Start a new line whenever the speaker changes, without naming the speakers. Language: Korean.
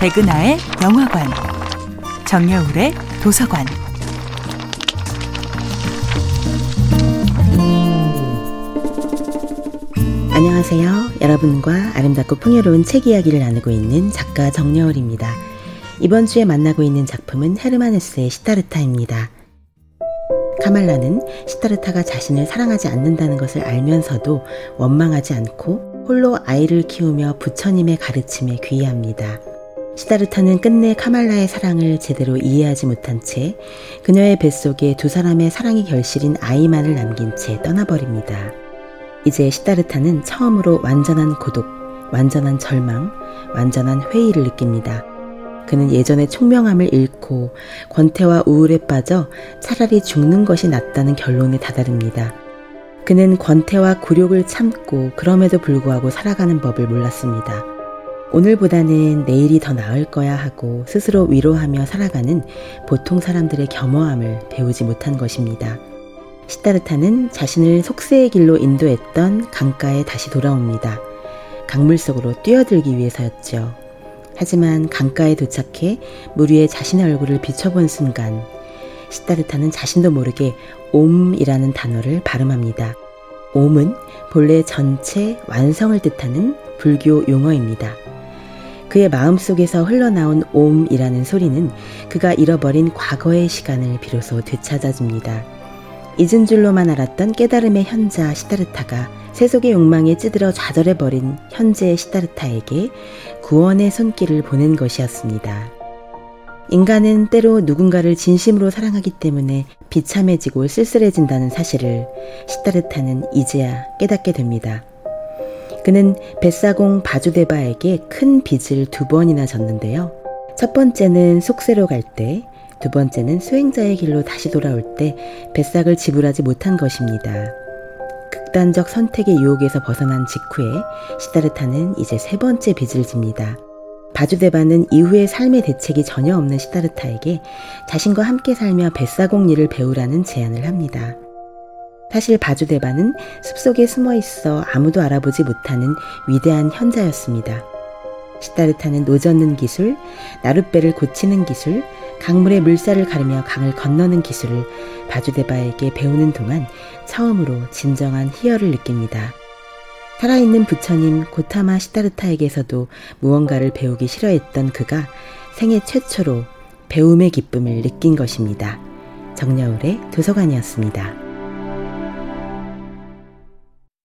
백은하의 영화관, 정여울의 도서관.
안녕하세요. 여러분과 아름답고 풍요로운 책 이야기를 나누고 있는 작가 정여울입니다. 이번 주에 만나고 있는 작품은 헤르만 헤스의 시타르타입니다. 카말라는 시타르타가 자신을 사랑하지 않는다는 것을 알면서도 원망하지 않고 홀로 아이를 키우며 부처님의 가르침에 귀의합니다. 시다르타는 끝내 카말라의 사랑을 제대로 이해하지 못한 채 그녀의 뱃속에 두 사람의 사랑이 결실인 아이만을 남긴 채 떠나버립니다. 이제 시다르타는 처음으로 완전한 고독, 완전한 절망, 완전한 회의를 느낍니다. 그는 예전의 총명함을 잃고 권태와 우울에 빠져 차라리 죽는 것이 낫다는 결론에 다다릅니다. 그는 권태와 굴욕을 참고 그럼에도 불구하고 살아가는 법을 몰랐습니다. 오늘보다는 내일이 더 나을 거야 하고 스스로 위로하며 살아가는 보통 사람들의 겸허함을 배우지 못한 것입니다. 시타르타는 자신을 속세의 길로 인도했던 강가에 다시 돌아옵니다. 강물 속으로 뛰어들기 위해서였죠. 하지만 강가에 도착해 물 위에 자신의 얼굴을 비춰본 순간 시타르타는 자신도 모르게 옴이라는 단어를 발음합니다. 옴은 본래 전체 완성을 뜻하는 불교 용어입니다. 그의 마음속에서 흘러나온 옴이라는 소리는 그가 잃어버린 과거의 시간을 비로소 되찾아줍니다. 잊은 줄로만 알았던 깨달음의 현자 시타르타가 세속의 욕망에 찌들어 좌절해버린 현재의 시타르타에게 구원의 손길을 보낸 것이었습니다. 인간은 때로 누군가를 진심으로 사랑하기 때문에 비참해지고 쓸쓸해진다는 사실을 시타르타는 이제야 깨닫게 됩니다. 그는 뱃사공 바주데바에게 큰 빚을 두 번이나 졌는데요. 첫 번째는 속세로 갈 때, 두 번째는 수행자의 길로 다시 돌아올 때 뱃삭을 지불하지 못한 것입니다. 극단적 선택의 유혹에서 벗어난 직후에 시다르타는 이제 세 번째 빚을 집니다. 바주데바는 이후의 삶의 대책이 전혀 없는 시다르타에게 자신과 함께 살며 뱃사공 일을 배우라는 제안을 합니다. 사실 바주데바는 숲속에 숨어 있어 아무도 알아보지 못하는 위대한 현자였습니다. 시타르타는 노젓는 기술, 나룻배를 고치는 기술, 강물의 물살을 가르며 강을 건너는 기술을 바주데바에게 배우는 동안 처음으로 진정한 희열을 느낍니다. 살아있는 부처님 고타마 시타르타에게서도 무언가를 배우기 싫어했던 그가 생애 최초로 배움의 기쁨을 느낀 것입니다. 정여울의 도서관이었습니다.